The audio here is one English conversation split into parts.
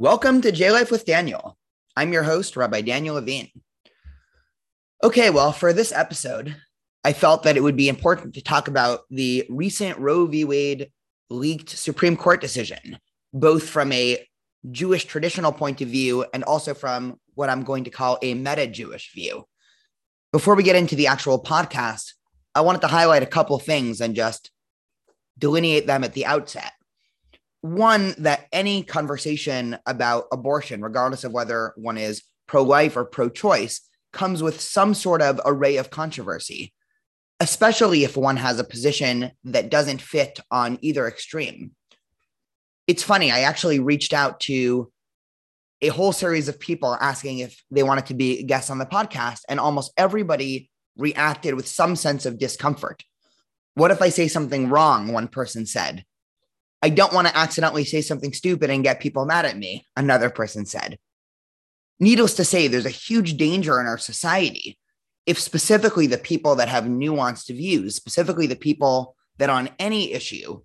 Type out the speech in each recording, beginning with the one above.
Welcome to J Life with Daniel. I'm your host, Rabbi Daniel Levine. Okay, well, for this episode, I felt that it would be important to talk about the recent Roe v. Wade leaked Supreme Court decision, both from a Jewish traditional point of view and also from what I'm going to call a meta Jewish view. Before we get into the actual podcast, I wanted to highlight a couple things and just delineate them at the outset one that any conversation about abortion, regardless of whether one is pro life or pro choice, comes with some sort of array of controversy, especially if one has a position that doesn't fit on either extreme. It's funny, I actually reached out to a whole series of people asking if they wanted to be guests on the podcast, and almost everybody reacted with some sense of discomfort. What if I say something wrong? One person said. I don't want to accidentally say something stupid and get people mad at me, another person said. Needless to say, there's a huge danger in our society if specifically the people that have nuanced views, specifically the people that on any issue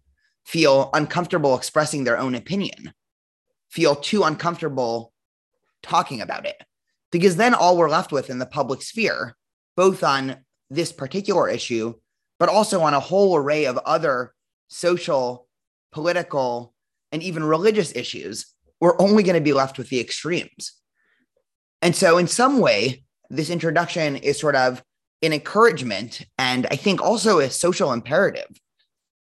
feel uncomfortable expressing their own opinion, feel too uncomfortable talking about it. Because then all we're left with in the public sphere, both on this particular issue, but also on a whole array of other social political, and even religious issues, we're only going to be left with the extremes. And so, in some way, this introduction is sort of an encouragement and I think also a social imperative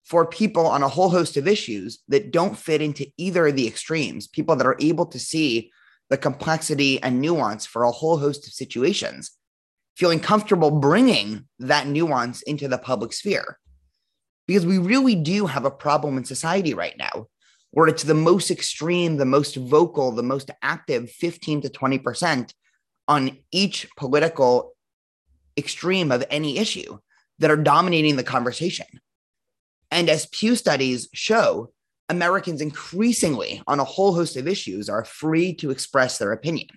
for people on a whole host of issues that don't fit into either of the extremes, people that are able to see the complexity and nuance for a whole host of situations, feeling comfortable bringing that nuance into the public sphere because we really do have a problem in society right now where it's the most extreme, the most vocal, the most active 15 to 20% on each political extreme of any issue that are dominating the conversation. And as Pew studies show, Americans increasingly, on a whole host of issues, are free to express their opinion.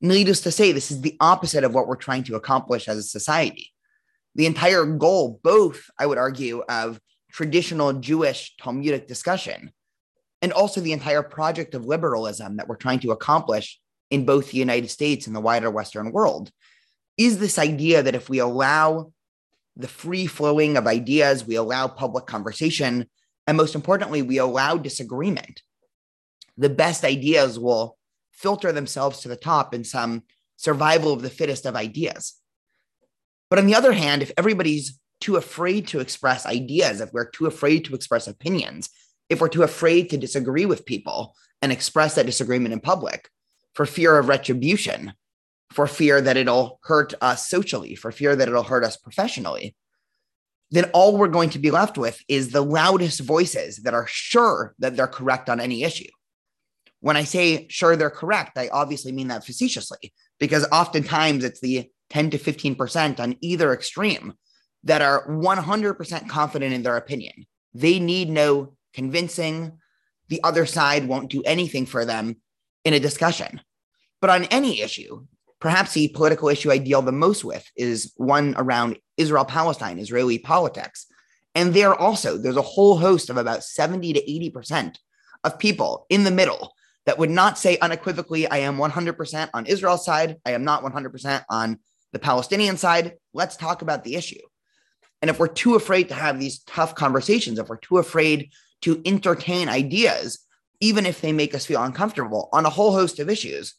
Needless to say, this is the opposite of what we're trying to accomplish as a society the entire goal, both, I would argue, of traditional Jewish Talmudic discussion and also the entire project of liberalism that we're trying to accomplish in both the United States and the wider Western world is this idea that if we allow the free flowing of ideas, we allow public conversation, and most importantly, we allow disagreement, the best ideas will filter themselves to the top in some survival of the fittest of ideas. But on the other hand, if everybody's too afraid to express ideas, if we're too afraid to express opinions, if we're too afraid to disagree with people and express that disagreement in public for fear of retribution, for fear that it'll hurt us socially, for fear that it'll hurt us professionally, then all we're going to be left with is the loudest voices that are sure that they're correct on any issue. When I say sure they're correct, I obviously mean that facetiously because oftentimes it's the 10 to 15% on either extreme that are 100% confident in their opinion. They need no convincing. The other side won't do anything for them in a discussion. But on any issue, perhaps the political issue I deal the most with is one around Israel Palestine, Israeli politics. And there also, there's a whole host of about 70 to 80% of people in the middle that would not say unequivocally, I am 100% on Israel's side. I am not 100% on the Palestinian side, let's talk about the issue. And if we're too afraid to have these tough conversations, if we're too afraid to entertain ideas, even if they make us feel uncomfortable on a whole host of issues,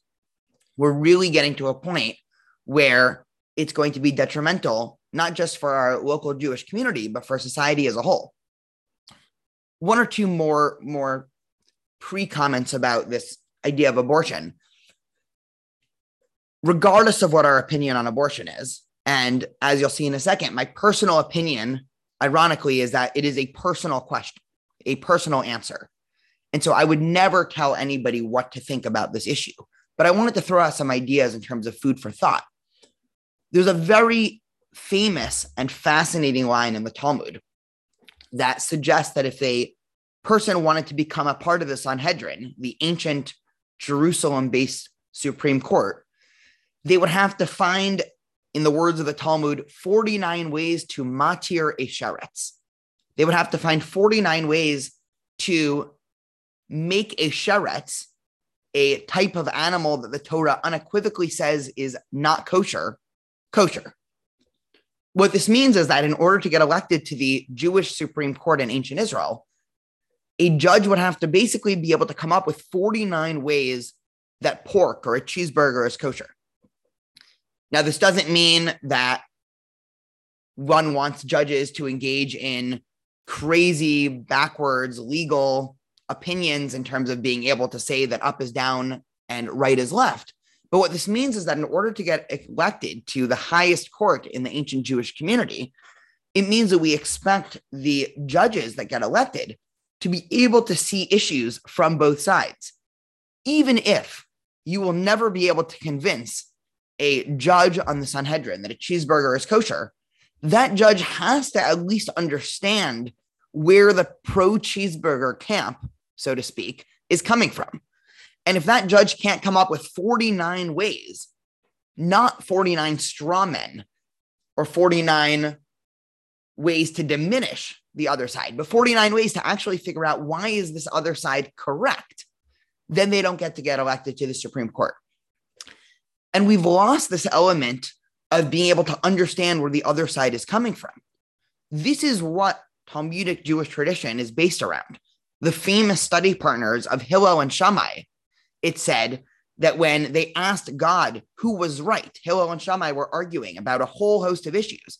we're really getting to a point where it's going to be detrimental, not just for our local Jewish community, but for society as a whole. One or two more, more pre comments about this idea of abortion regardless of what our opinion on abortion is. And as you'll see in a second, my personal opinion, ironically, is that it is a personal question, a personal answer. And so I would never tell anybody what to think about this issue. But I wanted to throw out some ideas in terms of food for thought. There's a very famous and fascinating line in the Talmud that suggests that if a person wanted to become a part of the Sanhedrin, the ancient Jerusalem based Supreme Court, they would have to find, in the words of the Talmud, 49 ways to matir a sheretz. They would have to find 49 ways to make a sheretz a type of animal that the Torah unequivocally says is not kosher, kosher. What this means is that in order to get elected to the Jewish Supreme Court in ancient Israel, a judge would have to basically be able to come up with 49 ways that pork or a cheeseburger is kosher. Now, this doesn't mean that one wants judges to engage in crazy, backwards legal opinions in terms of being able to say that up is down and right is left. But what this means is that in order to get elected to the highest court in the ancient Jewish community, it means that we expect the judges that get elected to be able to see issues from both sides, even if you will never be able to convince a judge on the Sanhedrin that a cheeseburger is kosher. That judge has to at least understand where the pro cheeseburger camp, so to speak, is coming from. And if that judge can't come up with 49 ways, not 49 straw men or 49 ways to diminish the other side, but 49 ways to actually figure out why is this other side correct, then they don't get to get elected to the Supreme Court. And we've lost this element of being able to understand where the other side is coming from. This is what Talmudic Jewish tradition is based around. The famous study partners of Hillel and Shammai it said that when they asked God who was right, Hillel and Shammai were arguing about a whole host of issues.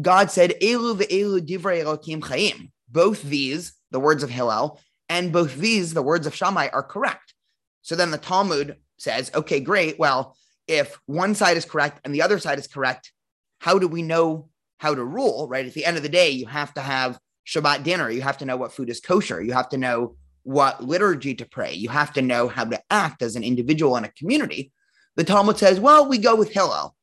God said, Elu ve'elu divrei Elokim chaim. Both these, the words of Hillel, and both these, the words of Shammai, are correct. So then the Talmud says, okay, great. Well, if one side is correct and the other side is correct, how do we know how to rule? Right. At the end of the day, you have to have Shabbat dinner. You have to know what food is kosher. You have to know what liturgy to pray. You have to know how to act as an individual in a community. The Talmud says, well, we go with Hillel.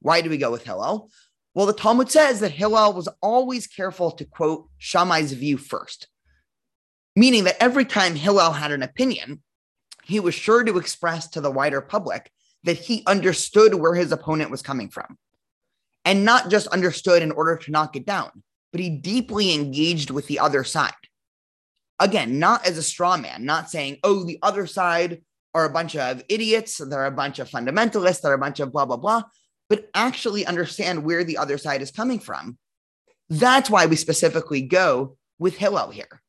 Why do we go with Hillel? Well, the Talmud says that Hillel was always careful to quote Shammai's view first, meaning that every time Hillel had an opinion, he was sure to express to the wider public that he understood where his opponent was coming from. And not just understood in order to knock it down, but he deeply engaged with the other side. Again, not as a straw man, not saying, oh, the other side are a bunch of idiots, they're a bunch of fundamentalists, they're a bunch of blah, blah, blah, but actually understand where the other side is coming from. That's why we specifically go with Hillel here.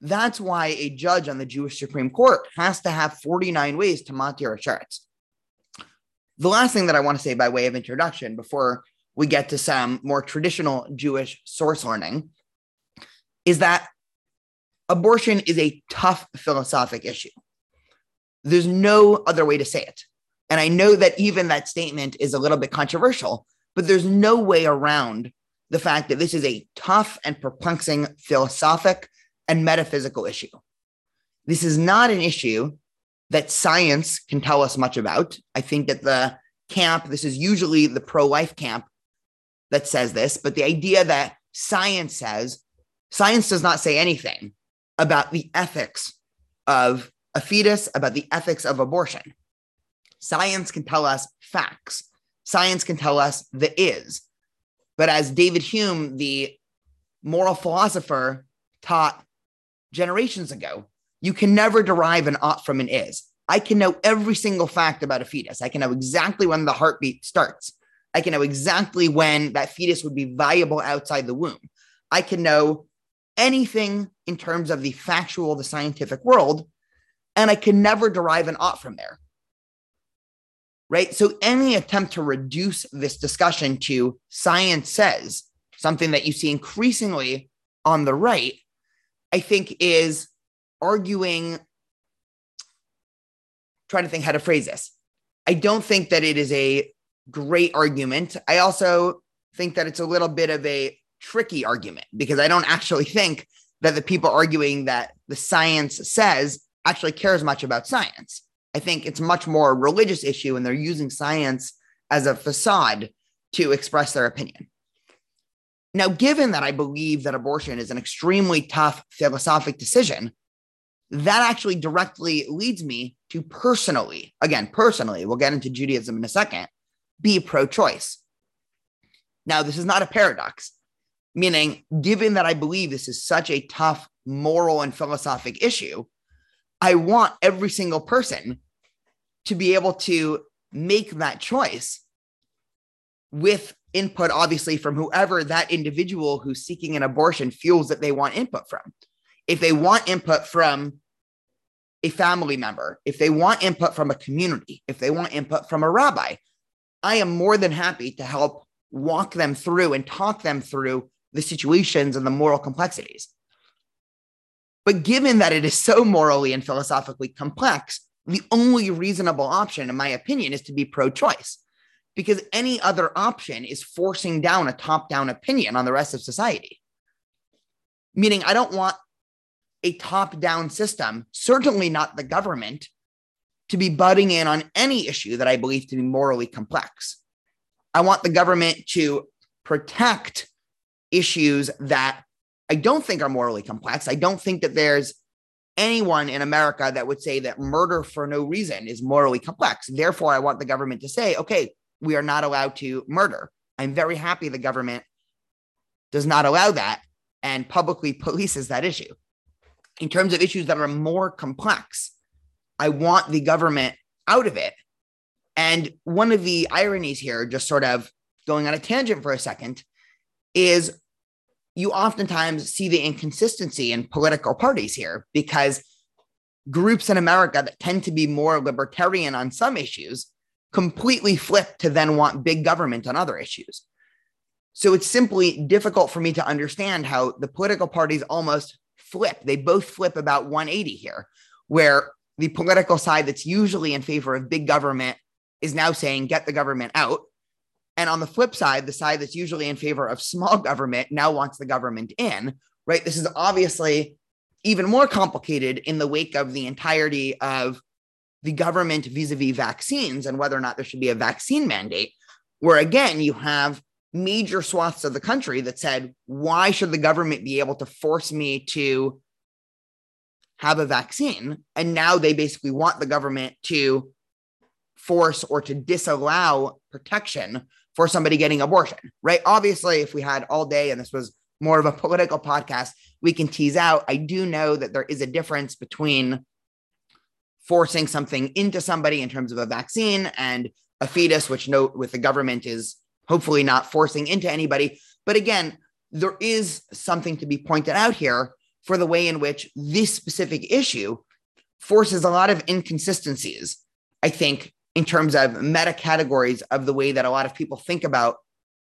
That's why a judge on the Jewish Supreme Court has to have 49 ways to matir sheretz. The last thing that I want to say by way of introduction before we get to some more traditional Jewish source learning is that abortion is a tough philosophic issue. There's no other way to say it. And I know that even that statement is a little bit controversial, but there's no way around the fact that this is a tough and perplexing philosophic and metaphysical issue. This is not an issue that science can tell us much about. I think that the camp, this is usually the pro life camp that says this, but the idea that science says, science does not say anything about the ethics of a fetus, about the ethics of abortion. Science can tell us facts, science can tell us the is. But as David Hume, the moral philosopher, taught generations ago, you can never derive an ought from an is. I can know every single fact about a fetus. I can know exactly when the heartbeat starts. I can know exactly when that fetus would be viable outside the womb. I can know anything in terms of the factual, the scientific world, and I can never derive an ought from there. Right. So, any attempt to reduce this discussion to science says something that you see increasingly on the right, I think is arguing, trying to think how to phrase this. I don't think that it is a great argument. I also think that it's a little bit of a tricky argument because I don't actually think that the people arguing that the science says actually cares much about science. I think it's much more a religious issue and they're using science as a facade to express their opinion. Now, given that I believe that abortion is an extremely tough philosophic decision, that actually directly leads me to personally, again, personally, we'll get into Judaism in a second, be pro choice. Now, this is not a paradox. Meaning, given that I believe this is such a tough moral and philosophic issue, I want every single person to be able to make that choice with input, obviously, from whoever that individual who's seeking an abortion feels that they want input from. If they want input from a family member, if they want input from a community, if they want input from a rabbi, I am more than happy to help walk them through and talk them through the situations and the moral complexities. But given that it is so morally and philosophically complex, the only reasonable option, in my opinion, is to be pro choice because any other option is forcing down a top down opinion on the rest of society. Meaning, I don't want a top down system, certainly not the government, to be butting in on any issue that I believe to be morally complex. I want the government to protect issues that I don't think are morally complex. I don't think that there's anyone in America that would say that murder for no reason is morally complex. Therefore, I want the government to say, okay, we are not allowed to murder. I'm very happy the government does not allow that and publicly polices that issue. In terms of issues that are more complex, I want the government out of it. And one of the ironies here, just sort of going on a tangent for a second, is you oftentimes see the inconsistency in political parties here because groups in America that tend to be more libertarian on some issues completely flip to then want big government on other issues. So it's simply difficult for me to understand how the political parties almost flip. They both flip about 180 here, where the political side that's usually in favor of big government is now saying, get the government out. And on the flip side, the side that's usually in favor of small government now wants the government in, right? This is obviously even more complicated in the wake of the entirety of the government vis-a-vis vaccines and whether or not there should be a vaccine mandate where again you have major swaths of the country that said why should the government be able to force me to have a vaccine? And now they basically want the government to force or to disallow protection for somebody getting abortion right? Obviously if we had all day and this was more of a political podcast we can tease out. I do know that there is a difference between forcing something into somebody in terms of a vaccine and a fetus, which note with the government is hopefully not forcing into anybody. But again, there is something to be pointed out here for the way in which this specific issue forces a lot of inconsistencies, I think, in terms of meta categories of the way that a lot of people think about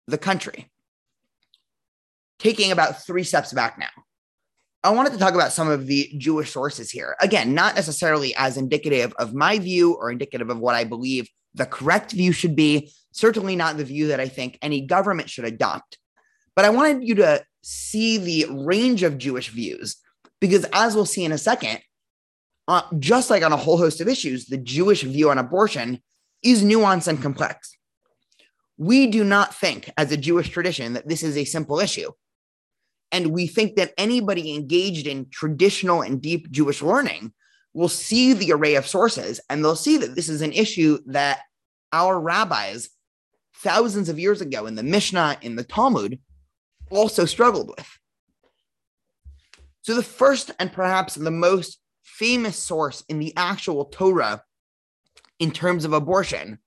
the country. Taking about three steps back now. I wanted to talk about some of the Jewish sources here. Again, not necessarily as indicative of my view or indicative of what I believe the correct view should be, certainly not the view that I think any government should adopt. But I wanted you to see the range of Jewish views, because as we'll see in a second, uh, just like on a whole host of issues, the Jewish view on abortion is nuanced and complex. We do not think, as a Jewish tradition, that this is a simple issue. And we think that anybody engaged in traditional and deep Jewish learning will see the array of sources and they'll see that this is an issue that our rabbis thousands of years ago in the Mishnah, in the Talmud, also struggled with. So, the first and perhaps the most famous source in the actual Torah in terms of abortion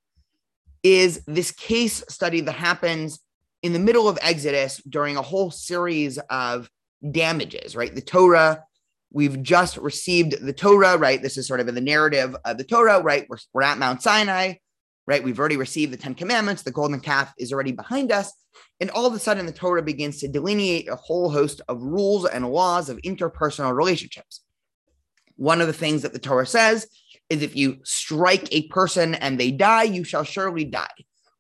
is this case study that happens in the middle of Exodus during a whole series of damages, right? The Torah, we've just received the Torah, right? This is sort of in the narrative of the Torah, right? We're, we're at Mount Sinai, right? We've already received the Ten Commandments, the golden calf is already behind us. And all of a sudden, the Torah begins to delineate a whole host of rules and laws of interpersonal relationships. One of the things that the Torah says is if you strike a person and they die, you shall surely die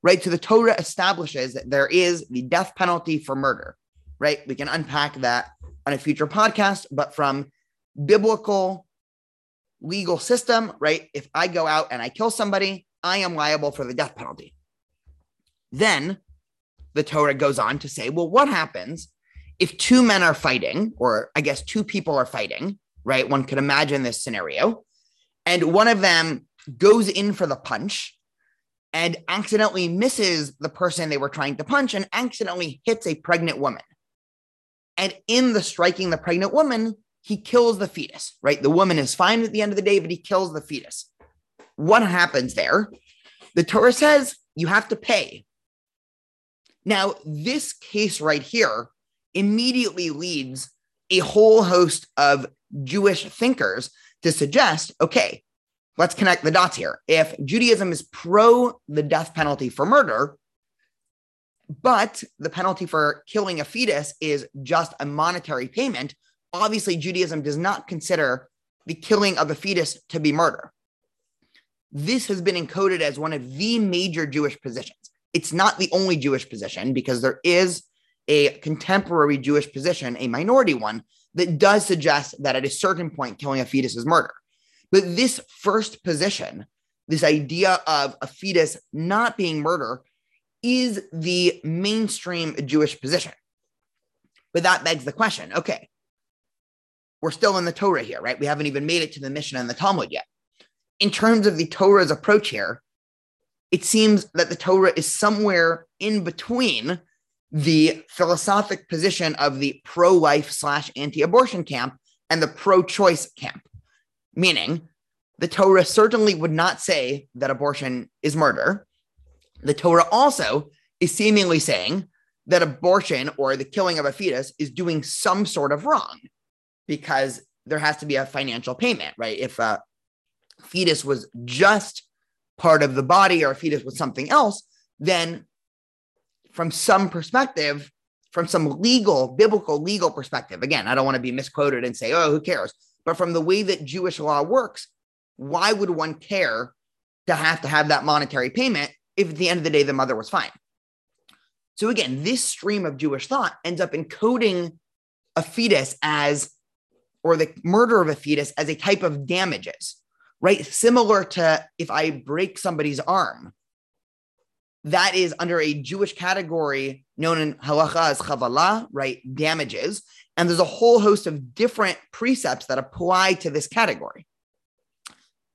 right? So the Torah establishes that there is the death penalty for murder, right? We can unpack that on a future podcast, but from biblical legal system, right? If I go out and I kill somebody, I am liable for the death penalty. Then the Torah goes on to say, well, what happens if two men are fighting, or I guess two people are fighting, right? One could imagine this scenario, and one of them goes in for the punch and accidentally misses the person they were trying to punch and accidentally hits a pregnant woman. And in the striking the pregnant woman, he kills the fetus, right? The woman is fine at the end of the day, but he kills the fetus. What happens there? The Torah says you have to pay. Now, this case right here immediately leads a whole host of Jewish thinkers to suggest okay, let's connect the dots here. If Judaism is pro the death penalty for murder, but the penalty for killing a fetus is just a monetary payment, obviously Judaism does not consider the killing of a fetus to be murder. This has been encoded as one of the major Jewish positions. It's not the only Jewish position because there is a contemporary Jewish position, a minority one, that does suggest that at a certain point, killing a fetus is murder. But this first position, this idea of a fetus not being murder, is the mainstream Jewish position. But that begs the question okay, we're still in the Torah here, right? We haven't even made it to the Mishnah and the Talmud yet. In terms of the Torah's approach here, it seems that the Torah is somewhere in between the philosophic position of the pro life slash anti abortion camp and the pro choice camp. Meaning, the Torah certainly would not say that abortion is murder. The Torah also is seemingly saying that abortion or the killing of a fetus is doing some sort of wrong because there has to be a financial payment, right? If a fetus was just part of the body or a fetus was something else, then from some perspective, from some legal, biblical legal perspective, again, I don't want to be misquoted and say, oh, who cares? But from the way that Jewish law works, why would one care to have to have that monetary payment if at the end of the day the mother was fine? So again, this stream of Jewish thought ends up encoding a fetus as, or the murder of a fetus as a type of damages, right? Similar to if I break somebody's arm, that is under a Jewish category known in halacha as chavala, right? Damages. And there's a whole host of different precepts that apply to this category.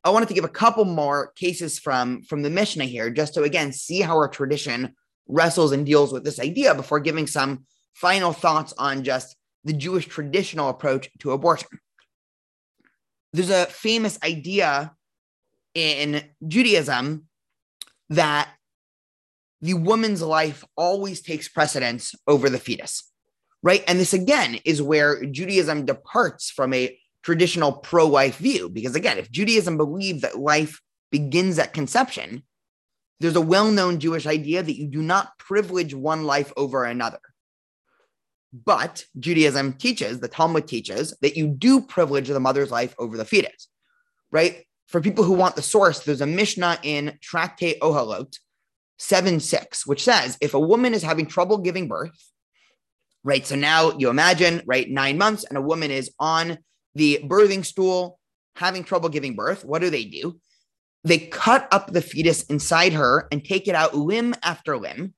I wanted to give a couple more cases from, from the Mishnah here, just to again see how our tradition wrestles and deals with this idea before giving some final thoughts on just the Jewish traditional approach to abortion. There's a famous idea in Judaism that the woman's life always takes precedence over the fetus, right? And this again is where Judaism departs from a traditional pro life view. Because again, if Judaism believed that life begins at conception, there's a well known Jewish idea that you do not privilege one life over another. But Judaism teaches, the Talmud teaches, that you do privilege the mother's life over the fetus, right? For people who want the source, there's a Mishnah in Tractate Ohalot 7 6, which says if a woman is having trouble giving birth, right? So now you imagine, right, nine months, and a woman is on the birthing stool having trouble giving birth. What do they do? They cut up the fetus inside her and take it out limb after limb.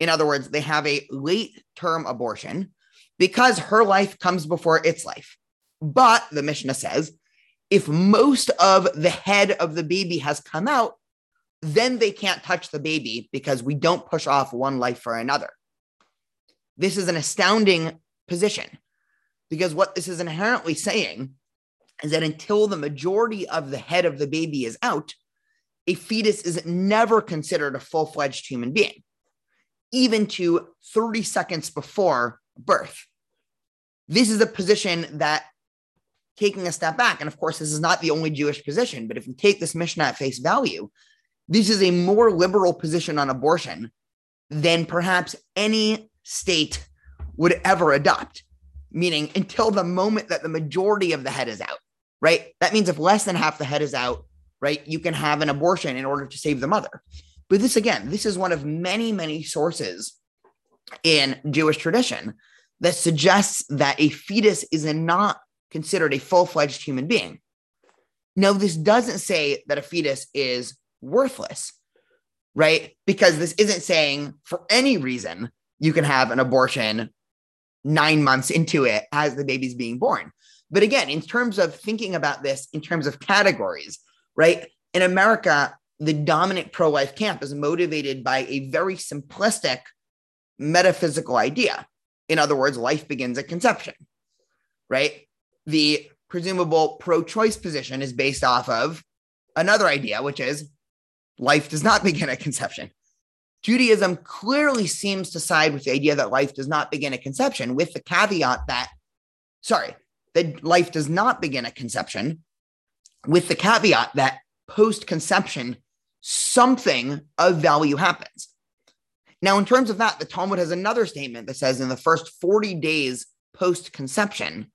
In other words, they have a late term abortion because her life comes before its life. But the Mishnah says if most of the head of the baby has come out, then they can't touch the baby because we don't push off one life for another. This is an astounding position because what this is inherently saying is that until the majority of the head of the baby is out, a fetus is never considered a full fledged human being, even to 30 seconds before birth. This is a position that, taking a step back, and of course, this is not the only Jewish position, but if you take this Mishnah at face value, this is a more liberal position on abortion than perhaps any state would ever adopt. Meaning, until the moment that the majority of the head is out, right? That means if less than half the head is out, right, you can have an abortion in order to save the mother. But this, again, this is one of many, many sources in Jewish tradition that suggests that a fetus is not considered a full fledged human being. Now, this doesn't say that a fetus is worthless, right? Because this isn't saying for any reason you can have an abortion nine months into it as the baby's being born. But again, in terms of thinking about this in terms of categories, right? In America, the dominant pro life camp is motivated by a very simplistic metaphysical idea. In other words, life begins at conception, right? the presumable pro choice position is based off of another idea, which is life does not begin at conception. Judaism clearly seems to side with the idea that life does not begin at conception, with the caveat that, sorry, that life does not begin at conception, with the caveat that post conception, something of value happens. Now, in terms of that, the Talmud has another statement that says in the first 40 days post conception,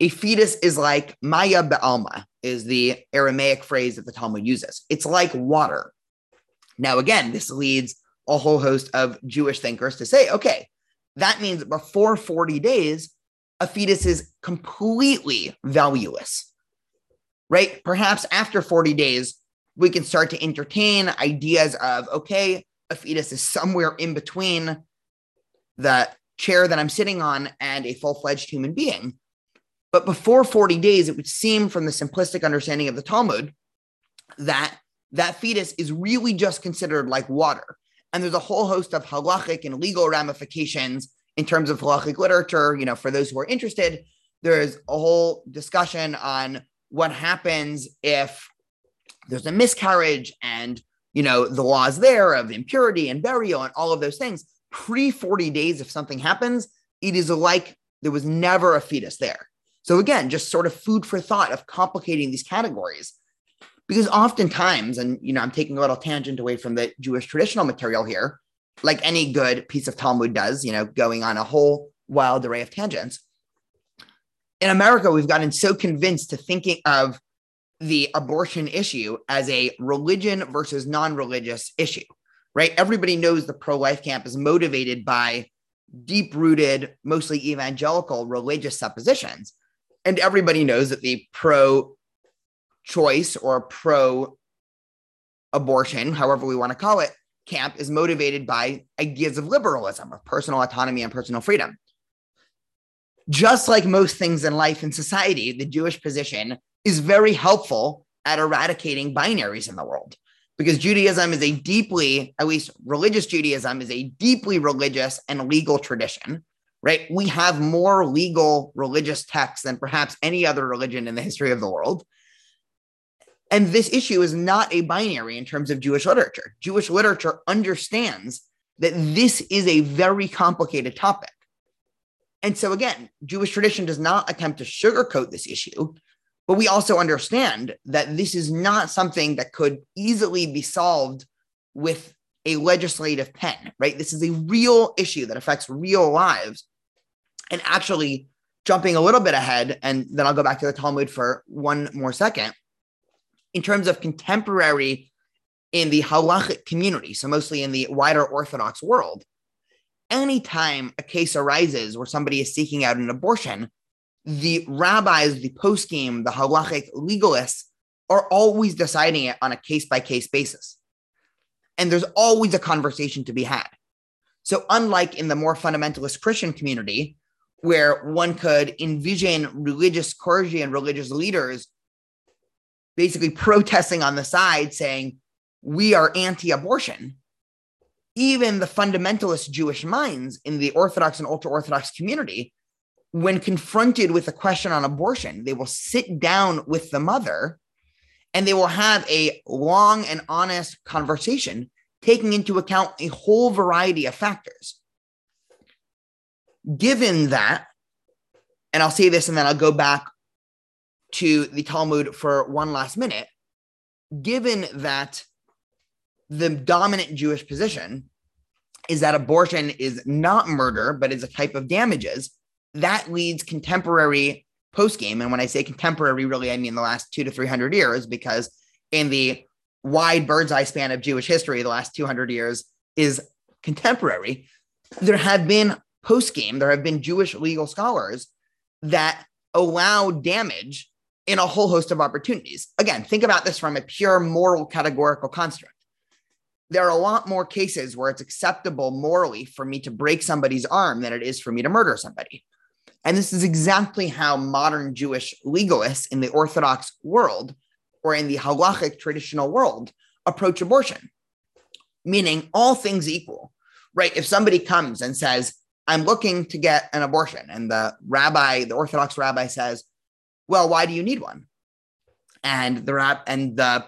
a fetus is like Maya Be'alma, is the Aramaic phrase that the Talmud uses. It's like water. Now, again, this leads a whole host of Jewish thinkers to say, okay, that means before 40 days, a fetus is completely valueless, right? Perhaps after 40 days, we can start to entertain ideas of, okay, a fetus is somewhere in between the chair that I'm sitting on and a full fledged human being. But before 40 days, it would seem from the simplistic understanding of the Talmud that that fetus is really just considered like water. And there's a whole host of halachic and legal ramifications in terms of halachic literature. You know, for those who are interested, there's a whole discussion on what happens if there's a miscarriage and, you know, the laws there of impurity and burial and all of those things. Pre 40 days, if something happens, it is like there was never a fetus there. So again, just sort of food for thought of complicating these categories. Because oftentimes, and you know, I'm taking a little tangent away from the Jewish traditional material here, like any good piece of Talmud does, you know, going on a whole wild array of tangents. In America, we've gotten so convinced to thinking of the abortion issue as a religion versus non religious issue, right? Everybody knows the pro life camp is motivated by deep rooted, mostly evangelical religious suppositions and everybody knows that the pro choice or pro abortion, however we want to call it, camp is motivated by ideas of liberalism, of personal autonomy and personal freedom. Just like most things in life and society, the Jewish position is very helpful at eradicating binaries in the world because Judaism is a deeply, at least religious Judaism is a deeply religious and legal tradition right? We have more legal religious texts than perhaps any other religion in the history of the world. And this issue is not a binary in terms of Jewish literature. Jewish literature understands that this is a very complicated topic. And so, again, Jewish tradition does not attempt to sugarcoat this issue, but we also understand that this is not something that could easily be solved with a legislative pen, right? This is a real issue that affects real lives. And actually, jumping a little bit ahead, and then I'll go back to the Talmud for one more second. In terms of contemporary in the halachic community, so mostly in the wider Orthodox world, anytime a case arises where somebody is seeking out an abortion, the rabbis, the poskim, the halachic legalists are always deciding it on a case by case basis. And there's always a conversation to be had. So, unlike in the more fundamentalist Christian community, where one could envision religious clergy and religious leaders basically protesting on the side saying, We are anti abortion. Even the fundamentalist Jewish minds in the Orthodox and ultra Orthodox community, when confronted with a question on abortion, they will sit down with the mother and they will have a long and honest conversation, taking into account a whole variety of factors. Given that, and I'll say this and then I'll go back to the Talmud for one last minute, given that the dominant Jewish position is that abortion is not murder, but is a type of damages, that leads contemporary poskim. And when I say contemporary, really, I mean the last two to 300 years, because in the wide bird's eye span of Jewish history, the last 200 years is contemporary. There have been poskim, there have been Jewish legal scholars that allow damage in a whole host of opportunities. Again, think about this from a pure moral categorical construct. There are a lot more cases where it's acceptable morally for me to break somebody's arm than it is for me to murder somebody. And this is exactly how modern Jewish legalists in the Orthodox world or in the halachic traditional world approach abortion, meaning all things equal, right? If somebody comes and says, I'm looking to get an abortion. And the rabbi, the Orthodox rabbi says, Well, why do you need one? And the rab and the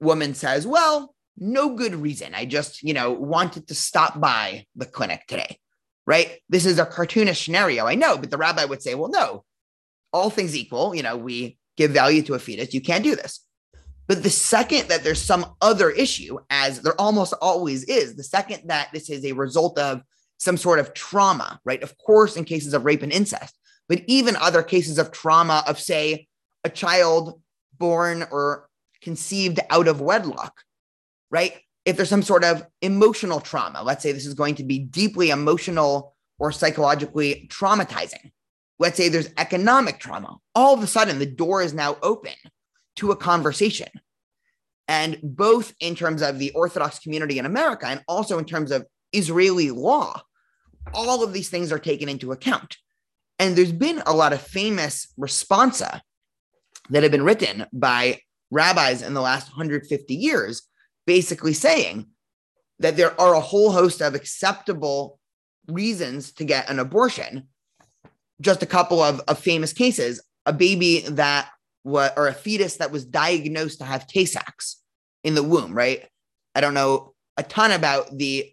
woman says, Well, no good reason. I just, you know, wanted to stop by the clinic today. Right. This is a cartoonish scenario. I know, but the rabbi would say, Well, no, all things equal, you know, we give value to a fetus. You can't do this. But the second that there's some other issue, as there almost always is, the second that this is a result of some sort of trauma, right? Of course, in cases of rape and incest, but even other cases of trauma of, say, a child born or conceived out of wedlock, right? If there's some sort of emotional trauma, let's say this is going to be deeply emotional or psychologically traumatizing. Let's say there's economic trauma. All of a sudden, the door is now open to a conversation. And both in terms of the Orthodox community in America and also in terms of Israeli law, all of these things are taken into account. And there's been a lot of famous responsa that have been written by rabbis in the last 150 years, basically saying that there are a whole host of acceptable reasons to get an abortion. Just a couple of, of famous cases a baby that what or a fetus that was diagnosed to have Tay Sachs in the womb, right? I don't know a ton about the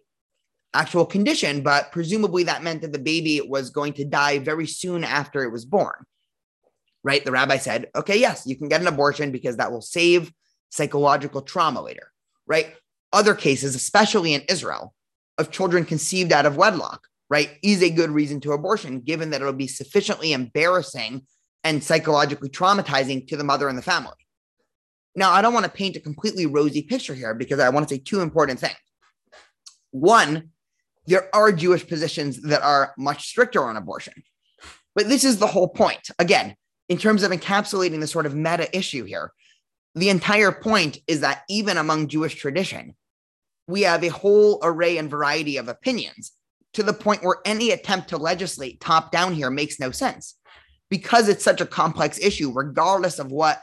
actual condition, but presumably that meant that the baby was going to die very soon after it was born. Right? The rabbi said, okay, yes, you can get an abortion because that will save psychological trauma later. Right? Other cases, especially in Israel, of children conceived out of wedlock, right, is a good reason to abortion, given that it'll be sufficiently embarrassing and psychologically traumatizing to the mother and the family. Now, I don't want to paint a completely rosy picture here because I want to say two important things. One, there are Jewish positions that are much stricter on abortion. But this is the whole point. Again, in terms of encapsulating the sort of meta issue here, the entire point is that even among Jewish tradition, we have a whole array and variety of opinions to the point where any attempt to legislate top down here makes no sense because it's such a complex issue, regardless of what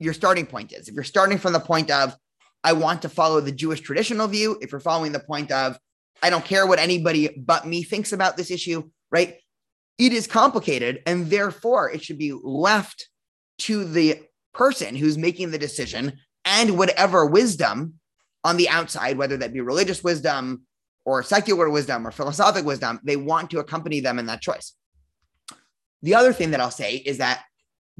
your starting point is. If you're starting from the point of, I want to follow the Jewish traditional view, if you're following the point of, I don't care what anybody but me thinks about this issue, right? It is complicated. And therefore, it should be left to the person who's making the decision and whatever wisdom on the outside, whether that be religious wisdom or secular wisdom or philosophic wisdom, they want to accompany them in that choice. The other thing that I'll say is that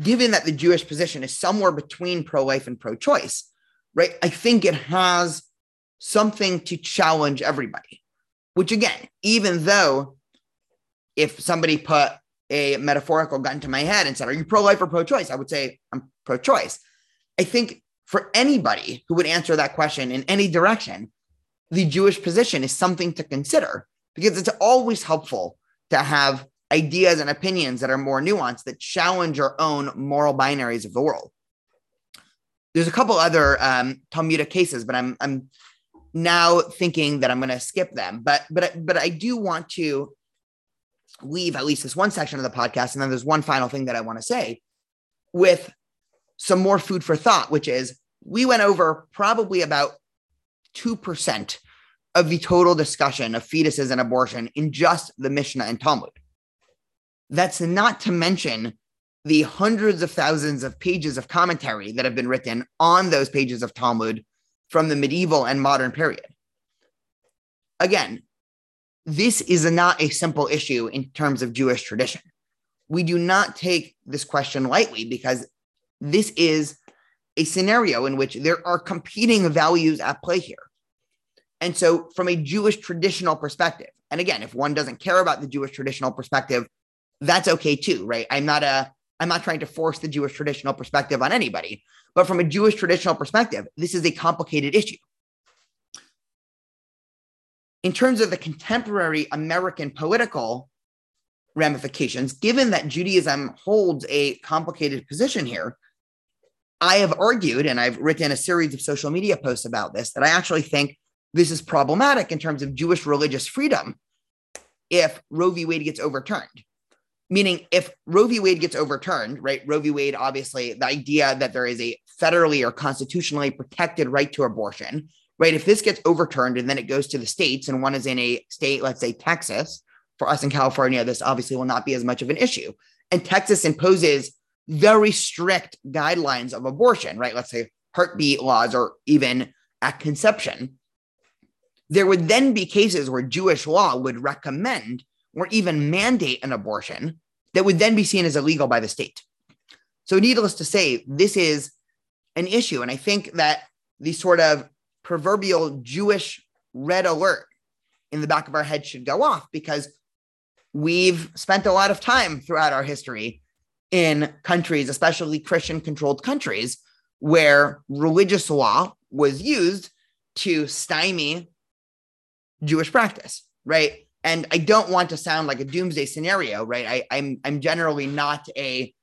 given that the Jewish position is somewhere between pro life and pro choice, right, I think it has something to challenge everybody. Which, again, even though if somebody put a metaphorical gun to my head and said, Are you pro life or pro choice? I would say, I'm pro choice. I think for anybody who would answer that question in any direction, the Jewish position is something to consider because it's always helpful to have ideas and opinions that are more nuanced that challenge our own moral binaries of the world. There's a couple other um, Talmudic cases, but I'm I'm now thinking that I'm going to skip them. But but but I do want to leave at least this one section of the podcast, and then there's one final thing that I want to say with some more food for thought, which is we went over probably about two percent of the total discussion of fetuses and abortion in just the Mishnah and Talmud. That's not to mention the hundreds of thousands of pages of commentary that have been written on those pages of Talmud from the medieval and modern period. Again, this is not a simple issue in terms of Jewish tradition. We do not take this question lightly because this is a scenario in which there are competing values at play here. And so, from a Jewish traditional perspective, and again, if one doesn't care about the Jewish traditional perspective, that's okay too, right? I'm not a I'm not trying to force the Jewish traditional perspective on anybody, but from a Jewish traditional perspective, this is a complicated issue. In terms of the contemporary American political ramifications, given that Judaism holds a complicated position here, I have argued, and I've written a series of social media posts about this, that I actually think this is problematic in terms of Jewish religious freedom if Roe v. Wade gets overturned. Meaning, if Roe v. Wade gets overturned, right? Roe v. Wade, obviously, the idea that there is a federally or constitutionally protected right to abortion, right? If this gets overturned and then it goes to the states, and one is in a state, let's say Texas, for us in California, this obviously will not be as much of an issue. And Texas imposes very strict guidelines of abortion, right? Let's say heartbeat laws or even at conception. There would then be cases where Jewish law would recommend or even mandate an abortion that would then be seen as illegal by the state. So, needless to say, this is an issue. And I think that the sort of proverbial Jewish red alert in the back of our head should go off because we've spent a lot of time throughout our history in countries, especially Christian controlled countries, where religious law was used to stymie Jewish practice, right? And I don't want to sound like a doomsday scenario, right? I, I'm I'm generally not a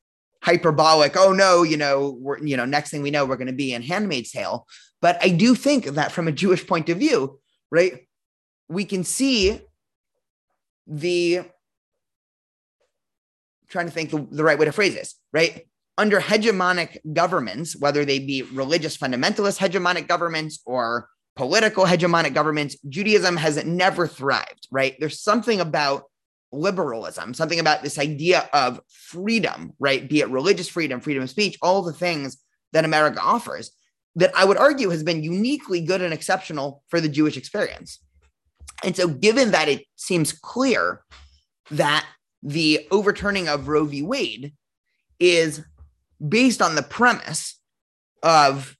hyperbolic, oh no, you know, we're, you know, next thing we know, we're going to be in Handmaid's Tale. But I do think that from a Jewish point of view, right, we can see the trying to think the, the right way to phrase this, right? Under hegemonic governments, whether they be religious fundamentalist hegemonic governments or political hegemonic governments, Judaism has never thrived, right? There's something about liberalism, something about this idea of freedom, right? Be it religious freedom, freedom of speech, all the things that America offers that I would argue has been uniquely good and exceptional for the Jewish experience. And so, given that it seems clear that the overturning of Roe v. Wade is based on the premise of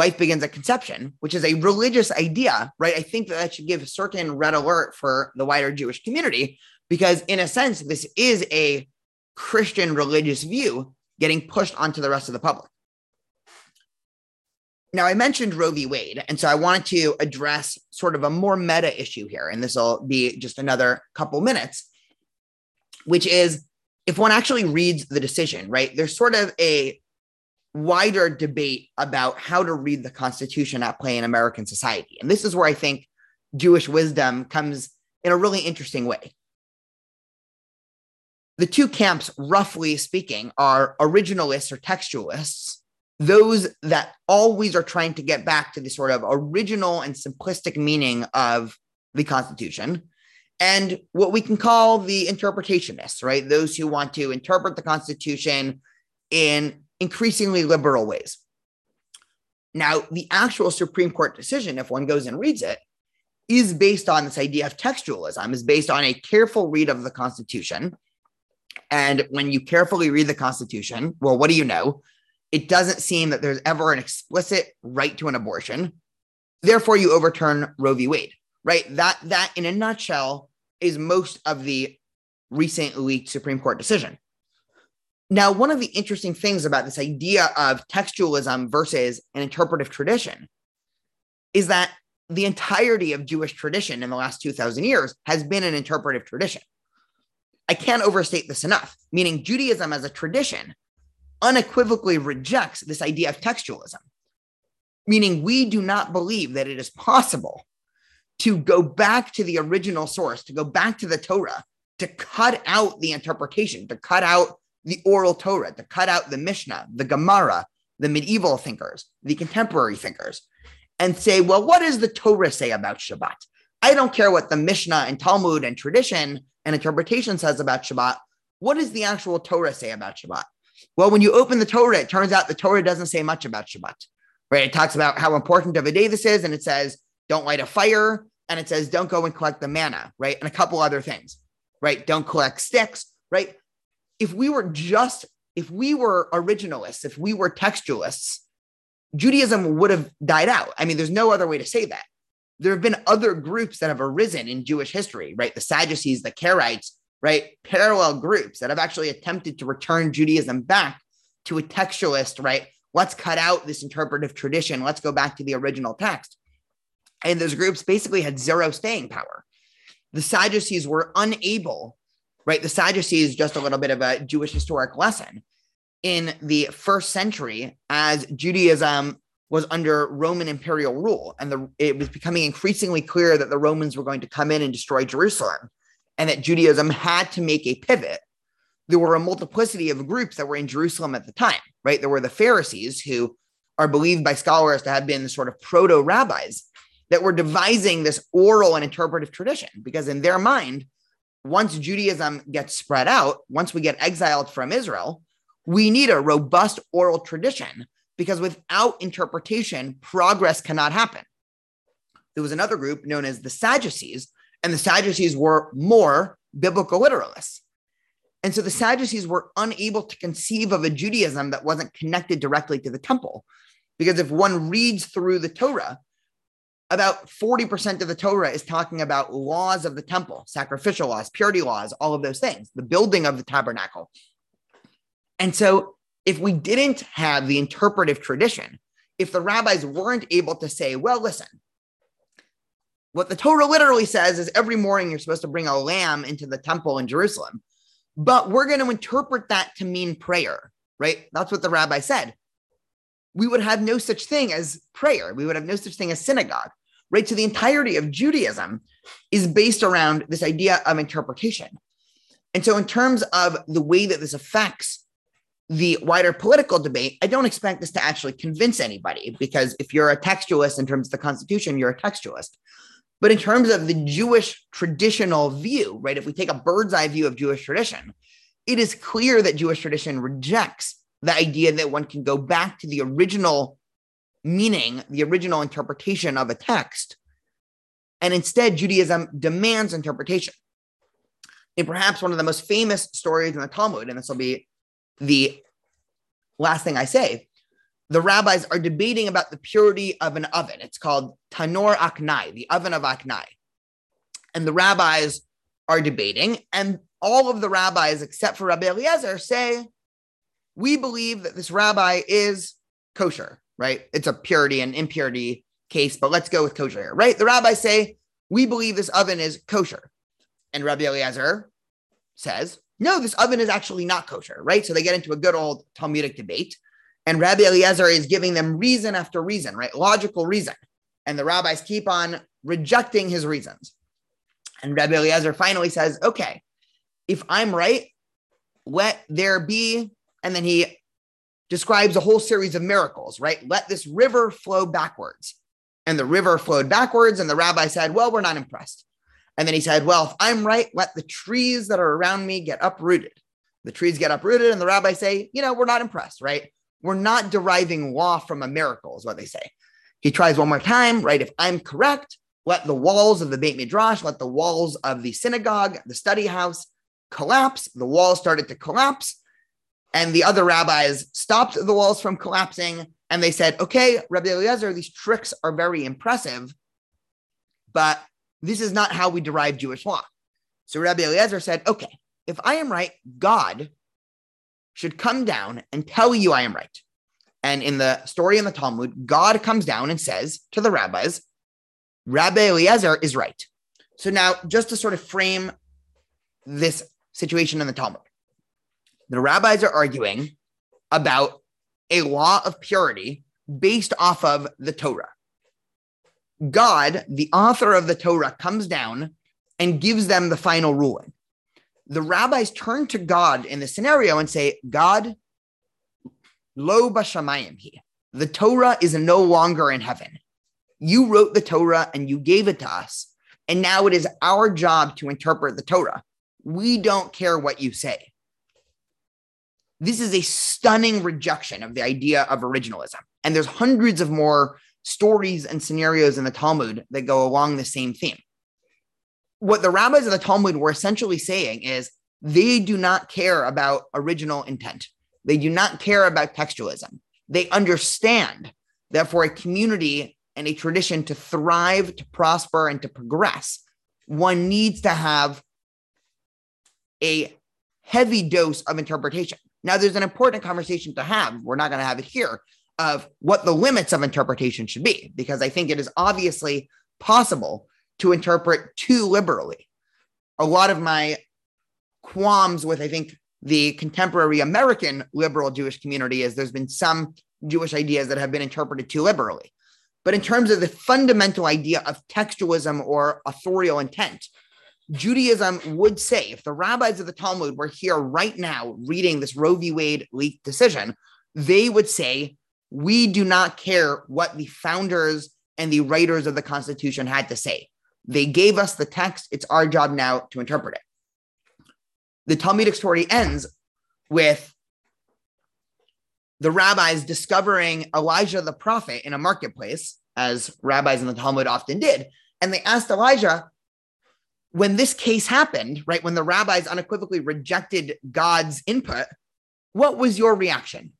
life begins at conception, which is a religious idea, right? I think that that should give a certain red alert for the wider Jewish community, because in a sense, this is a Christian religious view getting pushed onto the rest of the public. Now, I mentioned Roe v. Wade, and so I wanted to address sort of a more meta issue here, and this will be just another couple minutes, which is if one actually reads the decision, right? There's sort of a wider debate about how to read the Constitution at play in American society. And this is where I think Jewish wisdom comes in a really interesting way. The two camps, roughly speaking, are originalists or textualists, those that always are trying to get back to the sort of original and simplistic meaning of the Constitution, and what we can call the interpretationists, right? Those who want to interpret the Constitution in increasingly liberal ways. Now, the actual Supreme Court decision, if one goes and reads it, is based on this idea of textualism, is based on a careful read of the Constitution. And when you carefully read the Constitution, well, what do you know? It doesn't seem that there's ever an explicit right to an abortion. Therefore, you overturn Roe v. Wade, right? That that in a nutshell is most of the recent leaked Supreme Court decision. Now, one of the interesting things about this idea of textualism versus an interpretive tradition is that the entirety of Jewish tradition in the last 2,000 years has been an interpretive tradition. I can't overstate this enough, meaning Judaism as a tradition unequivocally rejects this idea of textualism, meaning we do not believe that it is possible to go back to the original source, to go back to the Torah, to cut out the interpretation, to cut out the oral Torah, to cut out the Mishnah, the Gemara, the medieval thinkers, the contemporary thinkers, and say, well, what does the Torah say about Shabbat? I don't care what the Mishnah and Talmud and tradition and interpretation says about Shabbat. What does the actual Torah say about Shabbat? Well, when you open the Torah, it turns out the Torah doesn't say much about Shabbat, right? It talks about how important of a day this is, and it says, don't light a fire, and it says, don't go and collect the manna, right? And a couple other things, right? Don't collect sticks, right? If we were just if we were originalists, if we were textualists, Judaism would have died out. I mean, there's no other way to say that. There have been other groups that have arisen in Jewish history, right? The Sadducees, the Karaites, right? Parallel groups that have actually attempted to return Judaism back to a textualist, right? Let's cut out this interpretive tradition. Let's go back to the original text. And those groups basically had zero staying power. The Sadducees were unable right? The Sadducees, just a little bit of a Jewish historic lesson. In the first century, as Judaism was under Roman imperial rule, and the, it was becoming increasingly clear that the Romans were going to come in and destroy Jerusalem, and that Judaism had to make a pivot. There were a multiplicity of groups that were in Jerusalem at the time, right? There were the Pharisees, who are believed by scholars to have been sort of proto rabbis that were devising this oral and interpretive tradition, because in their mind, once Judaism gets spread out, once we get exiled from Israel, we need a robust oral tradition because without interpretation, progress cannot happen. There was another group known as the Sadducees, and the Sadducees were more biblical literalists. And so the Sadducees were unable to conceive of a Judaism that wasn't connected directly to the temple. Because if one reads through the Torah, about 40% of the Torah is talking about laws of the temple, sacrificial laws, purity laws, all of those things, the building of the tabernacle. And so, if we didn't have the interpretive tradition, if the rabbis weren't able to say, well, listen, what the Torah literally says is every morning you're supposed to bring a lamb into the temple in Jerusalem, but we're going to interpret that to mean prayer, right? That's what the rabbi said. We would have no such thing as prayer. We would have no such thing as synagogue right? So the entirety of Judaism is based around this idea of interpretation. And so, in terms of the way that this affects the wider political debate, I don't expect this to actually convince anybody because if you're a textualist in terms of the Constitution, you're a textualist. But in terms of the Jewish traditional view, right, if we take a bird's eye view of Jewish tradition, it is clear that Jewish tradition rejects the idea that one can go back to the original meaning, the original interpretation of a text. And instead, Judaism demands interpretation. And perhaps one of the most famous stories in the Talmud, and this will be the last thing I say, the rabbis are debating about the purity of an oven. It's called Tanor Aknai, the oven of Aknai. And the rabbis are debating, and all of the rabbis, except for Rabbi Eliezer, say, We believe that this rabbi is kosher right? It's a purity and impurity case, but let's go with kosher here, right? The rabbis say, we believe this oven is kosher. And Rabbi Eliezer says, no, this oven is actually not kosher, right? So they get into a good old Talmudic debate. And Rabbi Eliezer is giving them reason after reason, right? Logical reason. And the rabbis keep on rejecting his reasons. And Rabbi Eliezer finally says, okay, if I'm right, let there be. And then he describes a whole series of miracles, right? Let this river flow backwards. And the river flowed backwards, and the rabbi said, Well, we're not impressed. And then he said, Well, if I'm right, let the trees that are around me get uprooted. The trees get uprooted, and the rabbi say, You know, we're not impressed, right? We're not deriving law from a miracle, is what they say. He tries one more time, right? If I'm correct, let the walls of the Beit Midrash, let the walls of the synagogue, the study house collapse. The walls started to collapse. And the other rabbis stopped the walls from collapsing. And they said, okay, Rabbi Eliezer, these tricks are very impressive, but this is not how we derive Jewish law. So Rabbi Eliezer said, okay, if I am right, God should come down and tell you I am right. And in the story in the Talmud, God comes down and says to the rabbis, Rabbi Eliezer is right. So now, just to sort of frame this situation in the Talmud, the rabbis are arguing about a law of purity based off of the Torah. God, the author of the Torah, comes down and gives them the final ruling. The rabbis turn to God in the scenario and say, God, lo bashamayim he. The Torah is no longer in heaven. You wrote the Torah and you gave it to us. And now it is our job to interpret the Torah. We don't care what you say. This is a stunning rejection of the idea of originalism. And there's hundreds of more stories and scenarios in the Talmud that go along the same theme. What the rabbis of the Talmud were essentially saying is they do not care about original intent. They do not care about textualism. They understand that for a community and a tradition to thrive, to prosper, and to progress, one needs to have a heavy dose of interpretation. Now, there's an important conversation to have. We're not going to have it here of what the limits of interpretation should be, because I think it is obviously possible to interpret too liberally. A lot of my qualms with, I think, the contemporary American liberal Jewish community is there's been some Jewish ideas that have been interpreted too liberally. But in terms of the fundamental idea of textualism or authorial intent, Judaism would say if the rabbis of the Talmud were here right now reading this Roe v. Wade leaked decision, they would say, We do not care what the founders and the writers of the Constitution had to say. They gave us the text. It's our job now to interpret it. the Talmudic story ends with the rabbis discovering Elijah the prophet in a marketplace, as rabbis in the Talmud often did. And they asked Elijah, when this case happened, right, when the rabbis unequivocally rejected God's input, what was your reaction?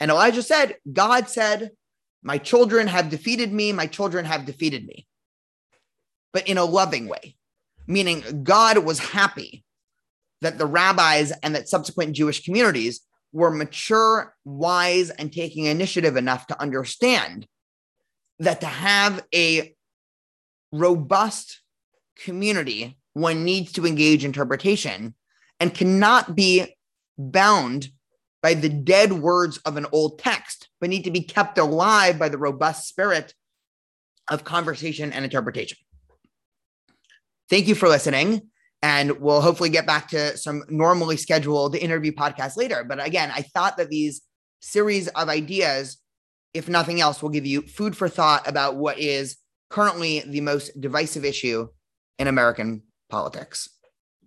And Elijah said, God said, My children have defeated me, my children have defeated me, but in a loving way, meaning God was happy that the rabbis and that subsequent Jewish communities were mature, wise, and taking initiative enough to understand that to have a robust community, one needs to engage interpretation and cannot be bound by the dead words of an old text, but need to be kept alive by the robust spirit of conversation and interpretation. Thank you for listening. And we'll hopefully get back to some normally scheduled interview podcasts later. But again, I thought that these series of ideas, if nothing else, will give you food for thought about what is currently the most divisive issue in American politics.